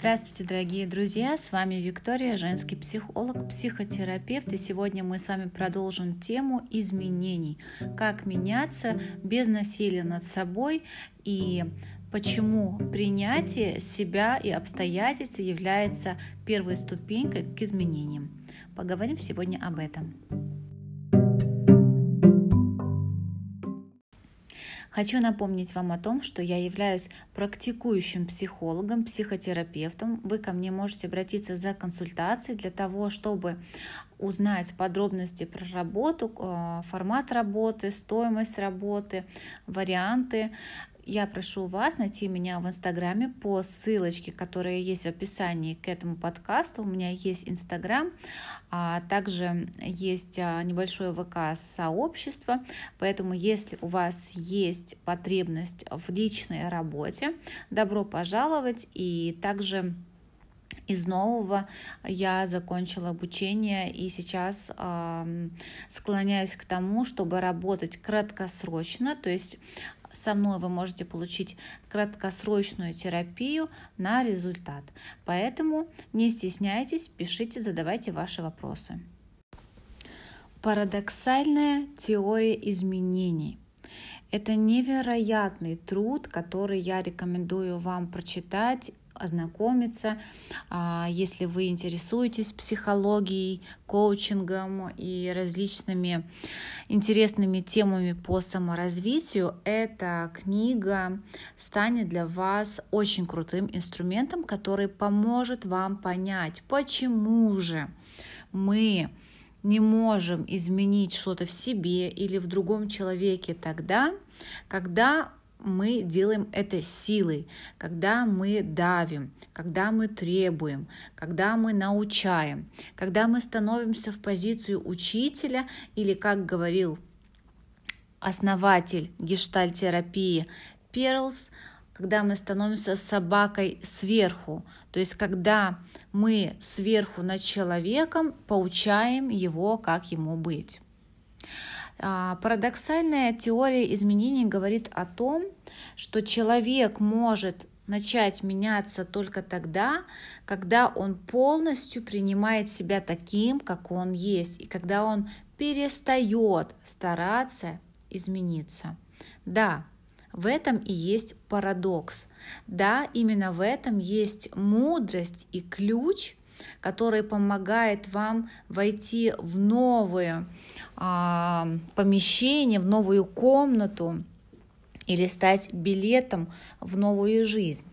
Здравствуйте, дорогие друзья! С вами Виктория, женский психолог, психотерапевт. И сегодня мы с вами продолжим тему изменений. Как меняться без насилия над собой и почему принятие себя и обстоятельств является первой ступенькой к изменениям. Поговорим сегодня об этом. Хочу напомнить вам о том, что я являюсь практикующим психологом, психотерапевтом. Вы ко мне можете обратиться за консультацией для того, чтобы узнать подробности про работу, э, формат работы, стоимость работы, варианты я прошу вас найти меня в Инстаграме по ссылочке, которая есть в описании к этому подкасту. У меня есть Инстаграм, а также есть а, небольшое ВК-сообщество, поэтому если у вас есть потребность в личной работе, добро пожаловать и также из нового я закончила обучение и сейчас э, склоняюсь к тому, чтобы работать краткосрочно, то есть со мной вы можете получить краткосрочную терапию на результат. Поэтому не стесняйтесь, пишите, задавайте ваши вопросы. Парадоксальная теория изменений. Это невероятный труд, который я рекомендую вам прочитать ознакомиться. А, если вы интересуетесь психологией, коучингом и различными интересными темами по саморазвитию, эта книга станет для вас очень крутым инструментом, который поможет вам понять, почему же мы не можем изменить что-то в себе или в другом человеке тогда, когда мы делаем это силой, когда мы давим, когда мы требуем, когда мы научаем, когда мы становимся в позицию учителя или, как говорил основатель гештальтерапии Перлс, когда мы становимся собакой сверху, то есть когда мы сверху над человеком поучаем его, как ему быть. А, парадоксальная теория изменений говорит о том, что человек может начать меняться только тогда, когда он полностью принимает себя таким, как он есть, и когда он перестает стараться измениться. Да, в этом и есть парадокс. Да, именно в этом есть мудрость и ключ, который помогает вам войти в новые а, помещение, в новую комнату или стать билетом в новую жизнь.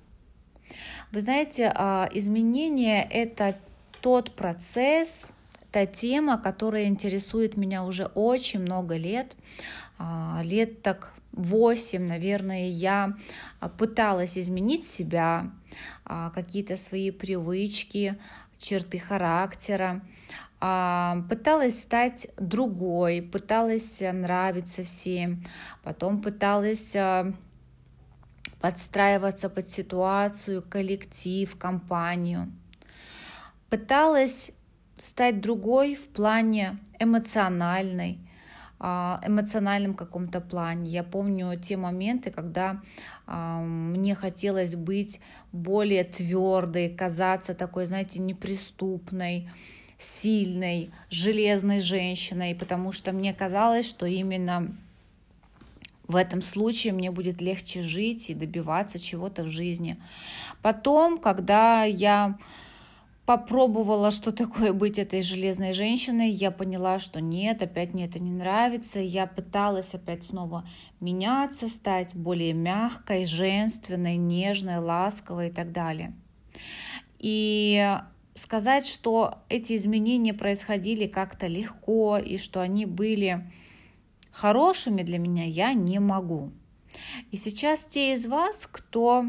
Вы знаете, а, изменение – это тот процесс, та тема, которая интересует меня уже очень много лет. А, лет так восемь, наверное, я пыталась изменить себя, какие-то свои привычки, черты характера, а, пыталась стать другой, пыталась нравиться всем, потом пыталась а, подстраиваться под ситуацию, коллектив, компанию. Пыталась стать другой в плане эмоциональной, а, эмоциональном каком-то плане. Я помню те моменты, когда мне хотелось быть более твердой, казаться такой, знаете, неприступной, сильной, железной женщиной, потому что мне казалось, что именно в этом случае мне будет легче жить и добиваться чего-то в жизни. Потом, когда я попробовала, что такое быть этой железной женщиной, я поняла, что нет, опять мне это не нравится. Я пыталась опять снова меняться, стать более мягкой, женственной, нежной, ласковой и так далее. И сказать, что эти изменения происходили как-то легко и что они были хорошими для меня, я не могу. И сейчас те из вас, кто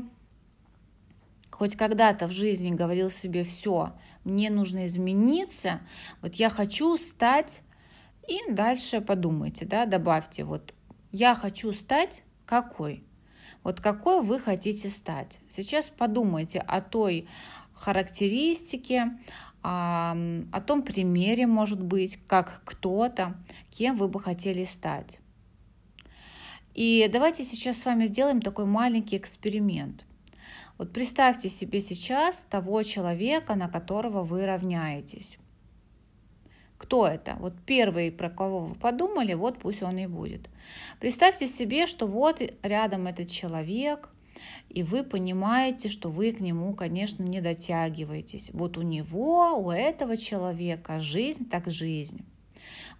хоть когда-то в жизни говорил себе, все, мне нужно измениться, вот я хочу стать, и дальше подумайте, да, добавьте, вот я хочу стать какой? Вот какой вы хотите стать? Сейчас подумайте о той характеристики, о, о том примере, может быть, как кто-то, кем вы бы хотели стать. И давайте сейчас с вами сделаем такой маленький эксперимент. Вот представьте себе сейчас того человека, на которого вы равняетесь. Кто это? Вот первый, про кого вы подумали, вот пусть он и будет. Представьте себе, что вот рядом этот человек, и вы понимаете, что вы к нему, конечно, не дотягиваетесь. Вот у него, у этого человека жизнь так жизнь.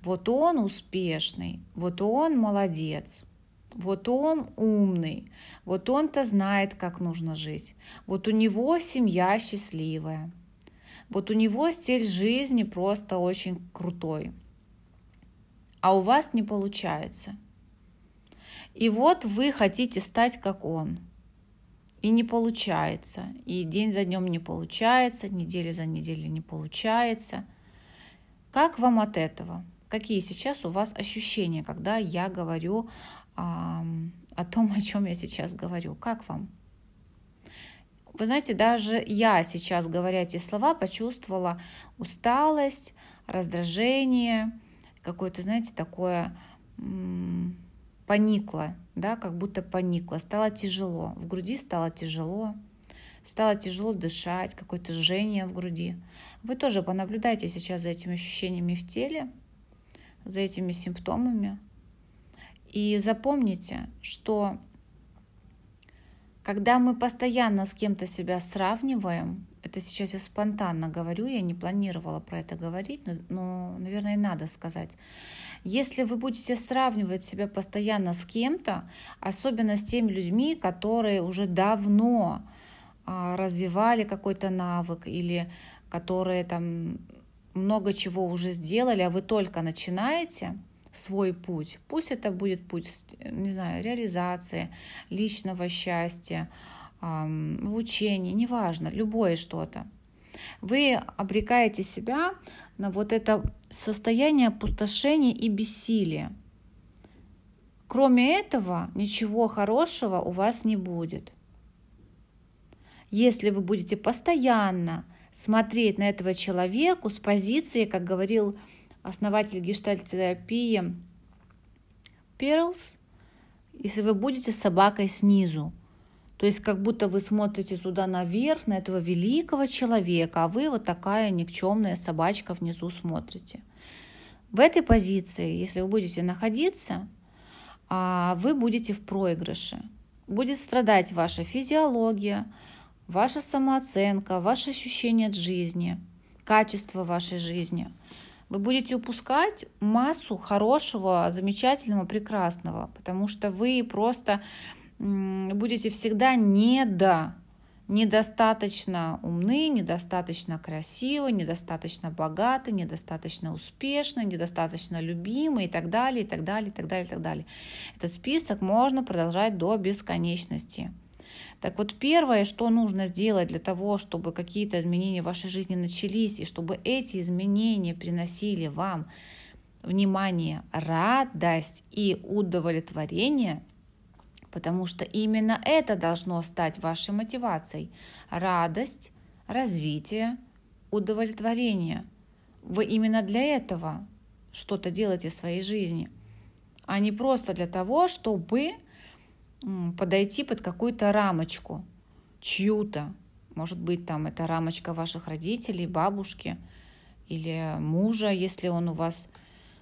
Вот он успешный, вот он молодец, вот он умный, вот он-то знает, как нужно жить. Вот у него семья счастливая. Вот у него стиль жизни просто очень крутой. А у вас не получается. И вот вы хотите стать как он. И не получается. И день за днем не получается, неделя за неделей не получается. Как вам от этого? Какие сейчас у вас ощущения, когда я говорю а, о том, о чем я сейчас говорю? Как вам? Вы знаете, даже я сейчас, говоря эти слова, почувствовала усталость, раздражение, какое-то, знаете, такое поникло, да, как будто поникло, стало тяжело, в груди стало тяжело, стало тяжело дышать, какое-то жжение в груди. Вы тоже понаблюдайте сейчас за этими ощущениями в теле, за этими симптомами. И запомните, что когда мы постоянно с кем-то себя сравниваем, это сейчас я спонтанно говорю, я не планировала про это говорить, но, но наверное, надо сказать. Если вы будете сравнивать себя постоянно с кем-то, особенно с теми людьми, которые уже давно а, развивали какой-то навык или которые там много чего уже сделали, а вы только начинаете, свой путь. Пусть это будет путь, не знаю, реализации, личного счастья, обучения, неважно, любое что-то. Вы обрекаете себя на вот это состояние опустошения и бессилия. Кроме этого, ничего хорошего у вас не будет. Если вы будете постоянно смотреть на этого человека с позиции, как говорил основатель гештальтерапии Перлс, если вы будете собакой снизу, то есть как будто вы смотрите туда наверх, на этого великого человека, а вы вот такая никчемная собачка внизу смотрите. В этой позиции, если вы будете находиться, а, вы будете в проигрыше. Будет страдать ваша физиология, ваша самооценка, ваше ощущение от жизни, качество вашей жизни – вы будете упускать массу хорошего, замечательного, прекрасного, потому что вы просто будете всегда не до, недостаточно умны, недостаточно красивы, недостаточно богаты, недостаточно успешны, недостаточно любимы и так далее, и так далее, и так далее, и так далее. Этот список можно продолжать до бесконечности. Так вот, первое, что нужно сделать для того, чтобы какие-то изменения в вашей жизни начались, и чтобы эти изменения приносили вам внимание, радость и удовлетворение, потому что именно это должно стать вашей мотивацией. Радость, развитие, удовлетворение. Вы именно для этого что-то делаете в своей жизни, а не просто для того, чтобы подойти под какую-то рамочку, чью-то. Может быть, там это рамочка ваших родителей, бабушки или мужа, если он у вас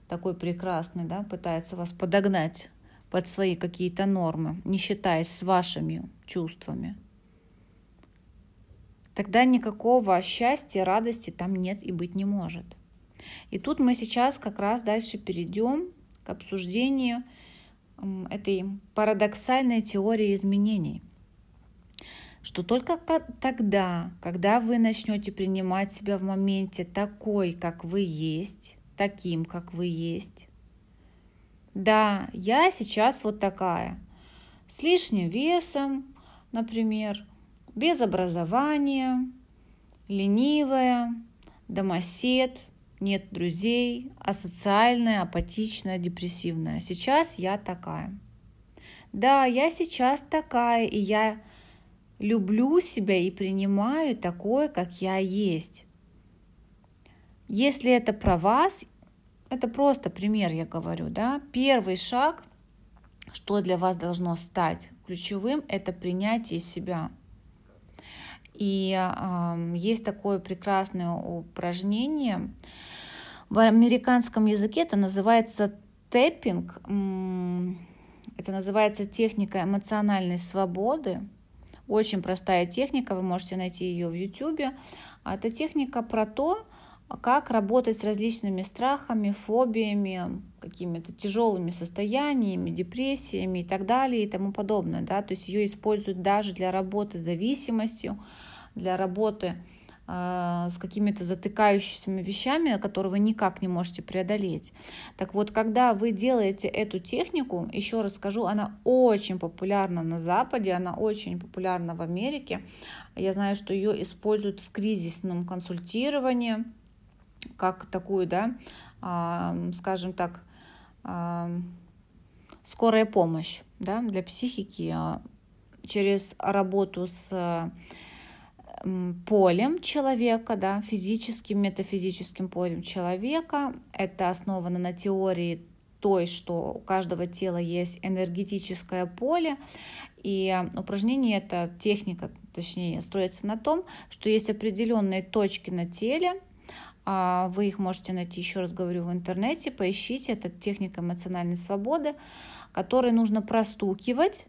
такой прекрасный, да, пытается вас подогнать под свои какие-то нормы, не считаясь с вашими чувствами. Тогда никакого счастья, радости там нет и быть не может. И тут мы сейчас как раз дальше перейдем к обсуждению – этой парадоксальной теории изменений, что только тогда, когда вы начнете принимать себя в моменте такой, как вы есть, таким, как вы есть, да, я сейчас вот такая, с лишним весом, например, без образования, ленивая, домосед – нет друзей, асоциальная, апатичная, депрессивная. Сейчас я такая. Да, я сейчас такая, и я люблю себя и принимаю такое, как я есть. Если это про вас, это просто пример, я говорю, да. Первый шаг, что для вас должно стать ключевым, это принятие себя. И э, есть такое прекрасное упражнение. В американском языке это называется тэппинг. Это называется техника эмоциональной свободы. Очень простая техника, вы можете найти ее в YouTube. А это техника про то, как работать с различными страхами, фобиями, какими-то тяжелыми состояниями, депрессиями и так далее и тому подобное. Да? То есть ее используют даже для работы с зависимостью, для работы э, с какими-то затыкающимися вещами, которые вы никак не можете преодолеть. Так вот, когда вы делаете эту технику, еще раз скажу, она очень популярна на Западе, она очень популярна в Америке. Я знаю, что ее используют в кризисном консультировании, как такую, да, скажем так, скорая помощь да, для психики а, через работу с полем человека, да, физическим, метафизическим полем человека. Это основано на теории той, что у каждого тела есть энергетическое поле. И упражнение, эта техника, точнее, строится на том, что есть определенные точки на теле, вы их можете найти, еще раз говорю, в интернете. Поищите. Это техника эмоциональной свободы, которой нужно простукивать,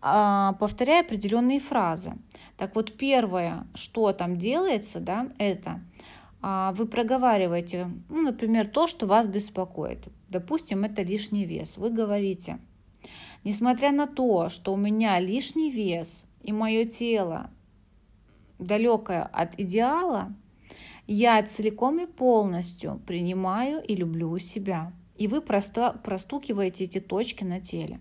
а, повторяя определенные фразы. Так вот, первое, что там делается, да, это а, вы проговариваете, ну, например, то, что вас беспокоит. Допустим, это лишний вес. Вы говорите, несмотря на то, что у меня лишний вес и мое тело далекое от идеала, я целиком и полностью принимаю и люблю себя. И вы просто простукиваете эти точки на теле.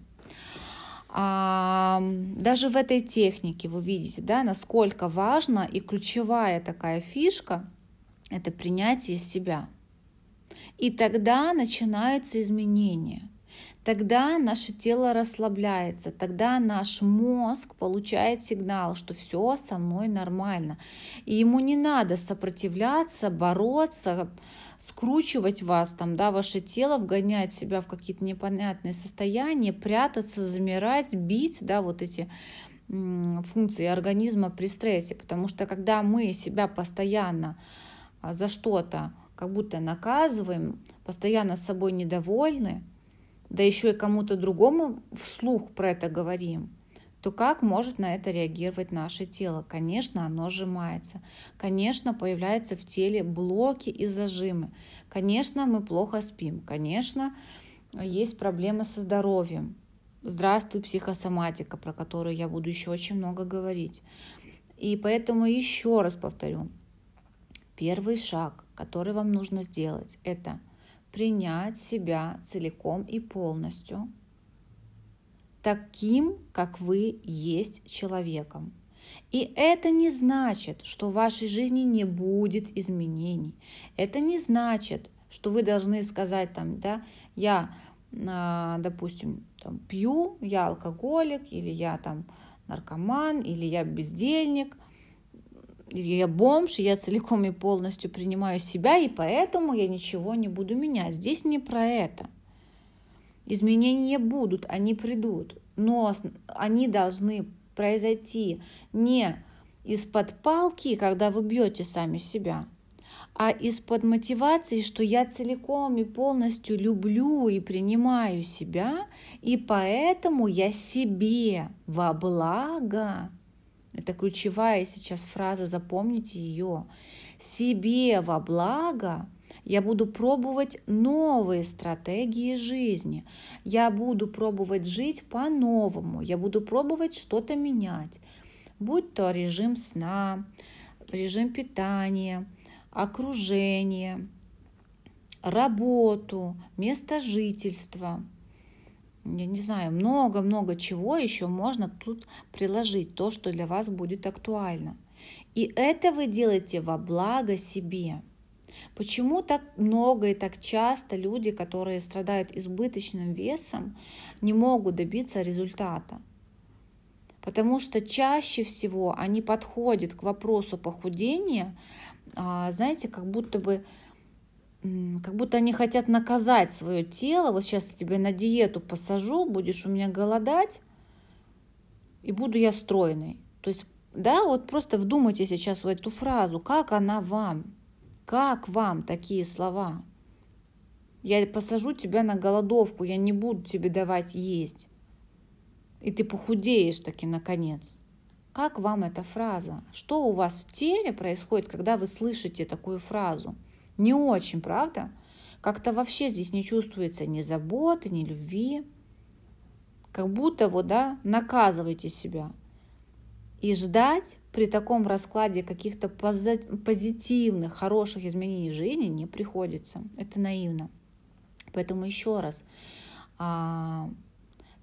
А, даже в этой технике вы видите, да, насколько важна и ключевая такая фишка – это принятие себя. И тогда начинаются изменения – тогда наше тело расслабляется, тогда наш мозг получает сигнал, что все со мной нормально. И ему не надо сопротивляться, бороться, скручивать вас, там, да, ваше тело, вгонять себя в какие-то непонятные состояния, прятаться, замирать, бить, да, вот эти функции организма при стрессе. Потому что когда мы себя постоянно а, за что-то как будто наказываем, постоянно с собой недовольны, да еще и кому-то другому вслух про это говорим, то как может на это реагировать наше тело? Конечно, оно сжимается. Конечно, появляются в теле блоки и зажимы. Конечно, мы плохо спим. Конечно, есть проблемы со здоровьем. Здравствуй, психосоматика, про которую я буду еще очень много говорить. И поэтому еще раз повторю. Первый шаг, который вам нужно сделать, это принять себя целиком и полностью, таким, как вы есть человеком. И это не значит, что в вашей жизни не будет изменений. Это не значит, что вы должны сказать там, да, я, а, допустим, там, пью, я алкоголик, или я там наркоман, или я бездельник – я бомж, я целиком и полностью принимаю себя, и поэтому я ничего не буду менять. Здесь не про это. Изменения будут, они придут, но они должны произойти не из-под палки, когда вы бьете сами себя, а из-под мотивации, что я целиком и полностью люблю и принимаю себя, и поэтому я себе во благо это ключевая сейчас фраза, запомните ее. Себе во благо я буду пробовать новые стратегии жизни. Я буду пробовать жить по-новому. Я буду пробовать что-то менять. Будь то режим сна, режим питания, окружение, работу, место жительства – я не знаю, много-много чего еще можно тут приложить, то, что для вас будет актуально. И это вы делаете во благо себе. Почему так много и так часто люди, которые страдают избыточным весом, не могут добиться результата? Потому что чаще всего они подходят к вопросу похудения, а, знаете, как будто бы как будто они хотят наказать свое тело. Вот сейчас я тебя на диету посажу, будешь у меня голодать, и буду я стройной. То есть да, вот просто вдумайте сейчас в эту фразу, как она вам, как вам такие слова. Я посажу тебя на голодовку, я не буду тебе давать есть. И ты похудеешь таки наконец. Как вам эта фраза? Что у вас в теле происходит, когда вы слышите такую фразу? Не очень, правда? Как-то вообще здесь не чувствуется ни заботы, ни любви. Как будто вот, да, наказываете себя. И ждать при таком раскладе каких-то позитивных, хороших изменений жизни не приходится. Это наивно. Поэтому еще раз, а,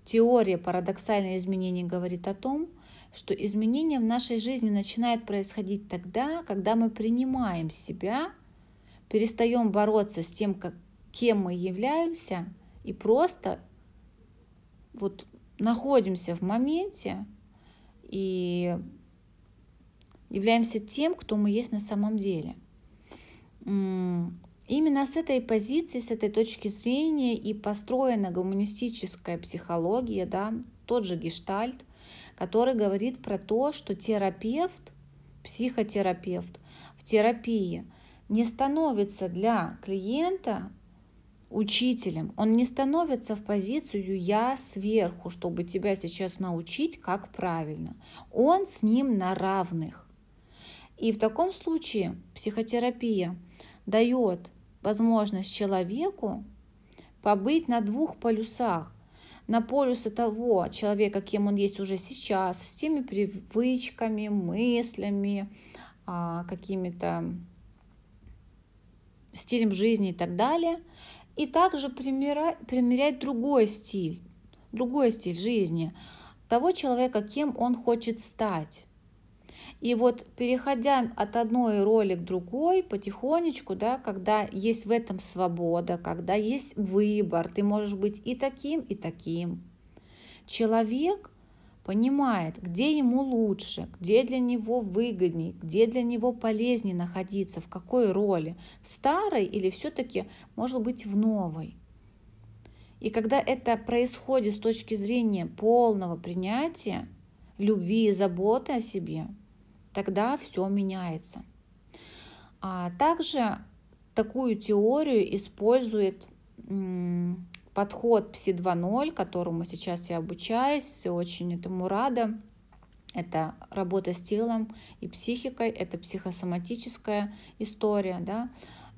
теория парадоксальных изменений говорит о том, что изменения в нашей жизни начинают происходить тогда, когда мы принимаем себя, перестаем бороться с тем, как, кем мы являемся, и просто вот находимся в моменте и являемся тем, кто мы есть на самом деле. Именно с этой позиции, с этой точки зрения и построена гуманистическая психология, да, тот же гештальт, который говорит про то, что терапевт, психотерапевт в терапии не становится для клиента учителем, он не становится в позицию «я сверху», чтобы тебя сейчас научить, как правильно. Он с ним на равных. И в таком случае психотерапия дает возможность человеку побыть на двух полюсах. На полюсе того человека, кем он есть уже сейчас, с теми привычками, мыслями, а, какими-то стилем жизни и так далее. И также примерять, примерять другой стиль, другой стиль жизни того человека, кем он хочет стать. И вот переходя от одной роли к другой потихонечку, да, когда есть в этом свобода, когда есть выбор, ты можешь быть и таким, и таким. Человек понимает, где ему лучше, где для него выгоднее, где для него полезнее находиться, в какой роли, в старой или все-таки, может быть, в новой. И когда это происходит с точки зрения полного принятия, любви и заботы о себе – тогда все меняется. А также такую теорию использует подход Пси 2.0, которому сейчас я обучаюсь, очень этому рада. Это работа с телом и психикой, это психосоматическая история, да?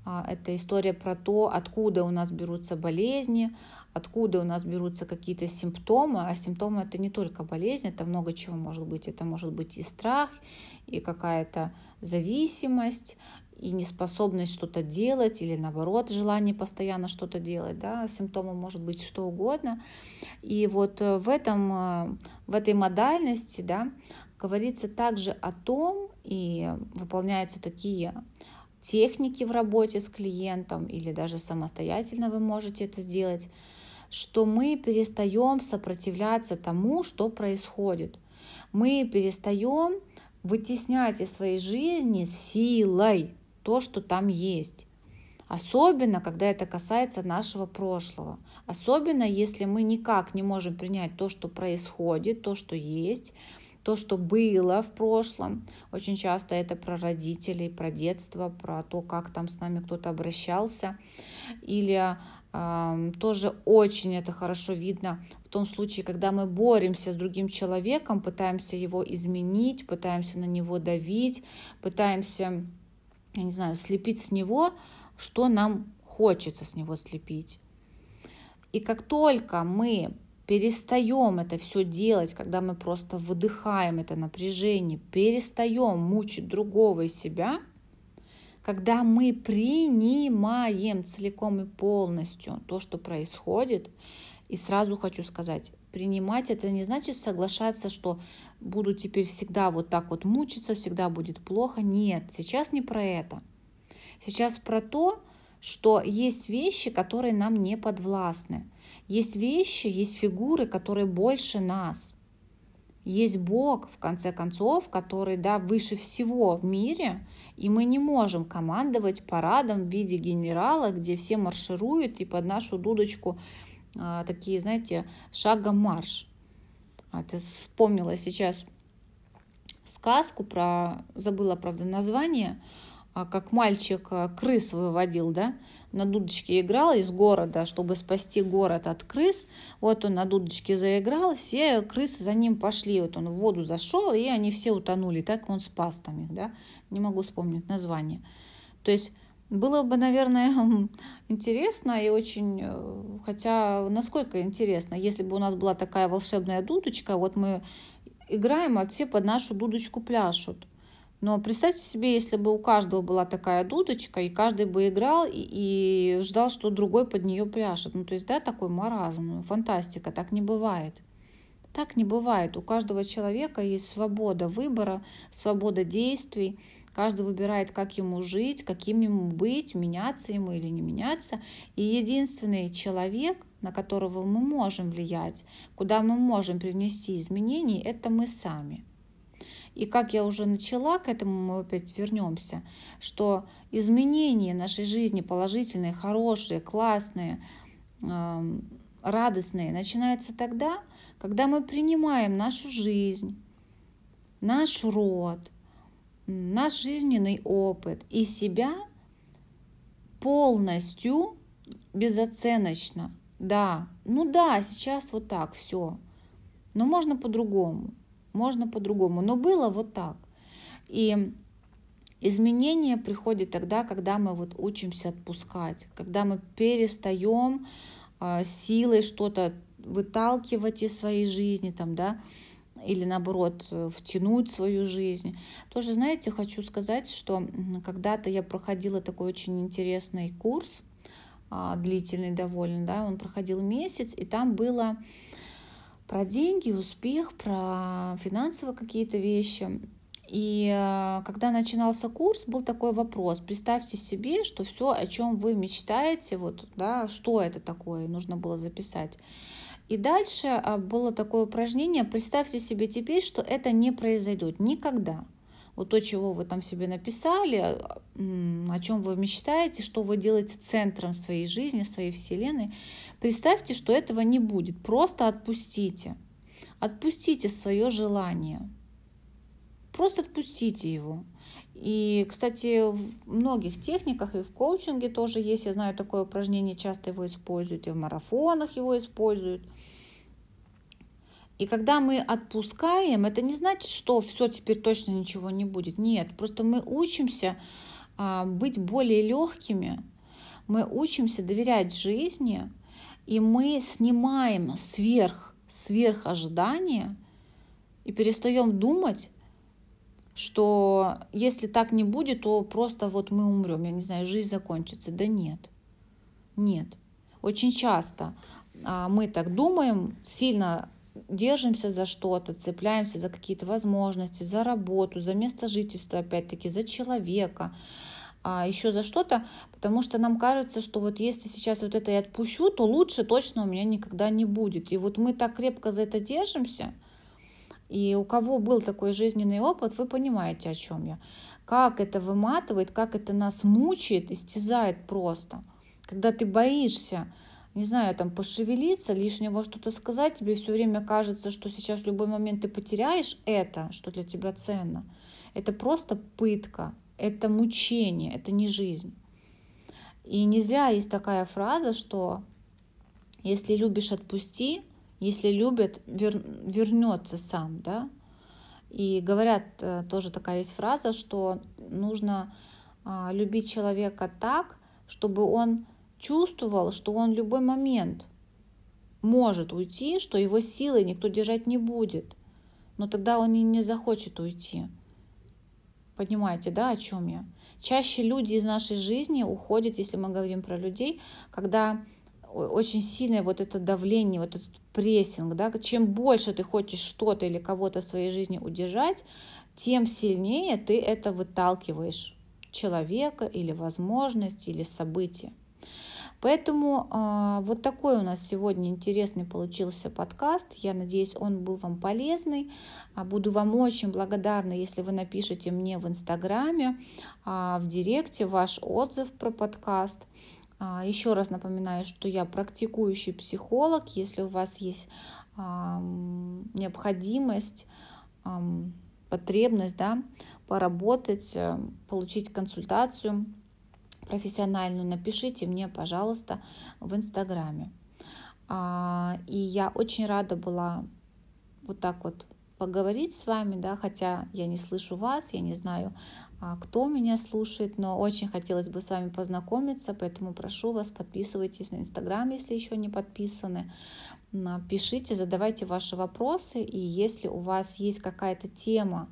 А, это история про то, откуда у нас берутся болезни, откуда у нас берутся какие-то симптомы, а симптомы это не только болезнь, это много чего может быть. Это может быть и страх, и какая-то зависимость, и неспособность что-то делать, или наоборот, желание постоянно что-то делать. Да? Симптомы может быть что угодно. И вот э, в, этом, э, в этой модальности да, говорится также о том, и выполняются такие техники в работе с клиентом, или даже самостоятельно вы можете это сделать, что мы перестаем сопротивляться тому, что происходит. Мы перестаем вытеснять из своей жизни силой то, что там есть. Особенно, когда это касается нашего прошлого. Особенно, если мы никак не можем принять то, что происходит, то, что есть, то, что было в прошлом. Очень часто это про родителей, про детство, про то, как там с нами кто-то обращался. Или тоже очень это хорошо видно в том случае, когда мы боремся с другим человеком, пытаемся его изменить, пытаемся на него давить, пытаемся, я не знаю, слепить с него, что нам хочется с него слепить. И как только мы перестаем это все делать, когда мы просто выдыхаем это напряжение, перестаем мучить другого и себя – когда мы принимаем целиком и полностью то, что происходит, и сразу хочу сказать, принимать это не значит соглашаться, что буду теперь всегда вот так вот мучиться, всегда будет плохо. Нет, сейчас не про это. Сейчас про то, что есть вещи, которые нам не подвластны. Есть вещи, есть фигуры, которые больше нас. Есть Бог, в конце концов, который да, выше всего в мире, и мы не можем командовать парадом в виде генерала, где все маршируют и под нашу дудочку а, такие, знаете, шагом марш. А ты вспомнила сейчас сказку про, забыла, правда, название, а, как мальчик а, крыс выводил, да, на дудочке играл из города, чтобы спасти город от крыс. Вот он на дудочке заиграл, все крысы за ним пошли. Вот он в воду зашел, и они все утонули. Так он спас там их, да. Не могу вспомнить название. То есть было бы, наверное, интересно и очень... Э, хотя, насколько интересно, если бы у нас была такая волшебная дудочка, вот мы играем, а все под нашу дудочку пляшут. Но представьте себе, если бы у каждого была такая дудочка, и каждый бы играл и, и ждал, что другой под нее пляшет. Ну, то есть, да, такой маразм, ну, фантастика, так не бывает. Так не бывает. У каждого человека есть свобода выбора, свобода действий. Каждый выбирает, как ему жить, каким ему быть, меняться ему или не меняться. И единственный человек, на которого мы можем влиять, куда мы можем привнести изменения, это мы сами. И как я уже начала, к этому мы опять вернемся, что изменения нашей жизни положительные, хорошие, классные, радостные начинаются тогда, когда мы принимаем нашу жизнь, наш род, наш жизненный опыт и себя полностью безоценочно. Да, ну да, сейчас вот так все. Но можно по-другому можно по-другому. Но было вот так. И изменения приходят тогда, когда мы вот учимся отпускать, когда мы перестаем э, силой что-то выталкивать из своей жизни, там, да, или наоборот втянуть в свою жизнь. Тоже, знаете, хочу сказать, что когда-то я проходила такой очень интересный курс, а, длительный довольно, да, он проходил месяц, и там было про деньги, успех, про финансовые какие-то вещи. И э, когда начинался курс, был такой вопрос. Представьте себе, что все, о чем вы мечтаете, вот, да, что это такое, нужно было записать. И дальше э, было такое упражнение. Представьте себе теперь, что это не произойдет никогда вот то, чего вы там себе написали, о чем вы мечтаете, что вы делаете центром своей жизни, своей вселенной, представьте, что этого не будет. Просто отпустите. Отпустите свое желание. Просто отпустите его. И, кстати, в многих техниках и в коучинге тоже есть, я знаю, такое упражнение, часто его используют, и в марафонах его используют – и когда мы отпускаем, это не значит, что все теперь точно ничего не будет. Нет, просто мы учимся а, быть более легкими, мы учимся доверять жизни, и мы снимаем сверх, сверх ожидания и перестаем думать, что если так не будет, то просто вот мы умрем, я не знаю, жизнь закончится. Да нет, нет. Очень часто а, мы так думаем, сильно держимся за что-то, цепляемся за какие-то возможности, за работу, за место жительства, опять-таки, за человека, а еще за что-то, потому что нам кажется, что вот если сейчас вот это я отпущу, то лучше точно у меня никогда не будет. И вот мы так крепко за это держимся, и у кого был такой жизненный опыт, вы понимаете, о чем я. Как это выматывает, как это нас мучает, истязает просто. Когда ты боишься, не знаю, там пошевелиться, лишнего что-то сказать, тебе все время кажется, что сейчас в любой момент ты потеряешь это, что для тебя ценно. Это просто пытка, это мучение, это не жизнь. И не зря есть такая фраза, что если любишь, отпусти, если любят, вер, вернется сам, да. И говорят, э, тоже такая есть фраза, что нужно а, любить человека так, чтобы он чувствовал, что он в любой момент может уйти, что его силой никто держать не будет. Но тогда он и не захочет уйти. Понимаете, да, о чем я? Чаще люди из нашей жизни уходят, если мы говорим про людей, когда очень сильное вот это давление, вот этот прессинг, да, чем больше ты хочешь что-то или кого-то в своей жизни удержать, тем сильнее ты это выталкиваешь человека или возможность или событие. Поэтому э, вот такой у нас сегодня интересный получился подкаст. Я надеюсь, он был вам полезный. А буду вам очень благодарна, если вы напишите мне в Инстаграме, э, в Директе ваш отзыв про подкаст. Э, еще раз напоминаю, что я практикующий психолог. Если у вас есть э, необходимость э, потребность, да, поработать, э, получить консультацию профессиональную, напишите мне, пожалуйста, в Инстаграме. А, и я очень рада была вот так вот поговорить с вами, да, хотя я не слышу вас, я не знаю, а, кто меня слушает, но очень хотелось бы с вами познакомиться, поэтому прошу вас, подписывайтесь на Инстаграм, если еще не подписаны, пишите, задавайте ваши вопросы, и если у вас есть какая-то тема,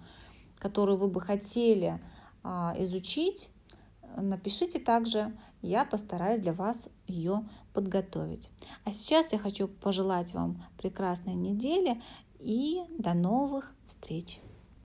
которую вы бы хотели а, изучить, напишите также, я постараюсь для вас ее подготовить. А сейчас я хочу пожелать вам прекрасной недели и до новых встреч!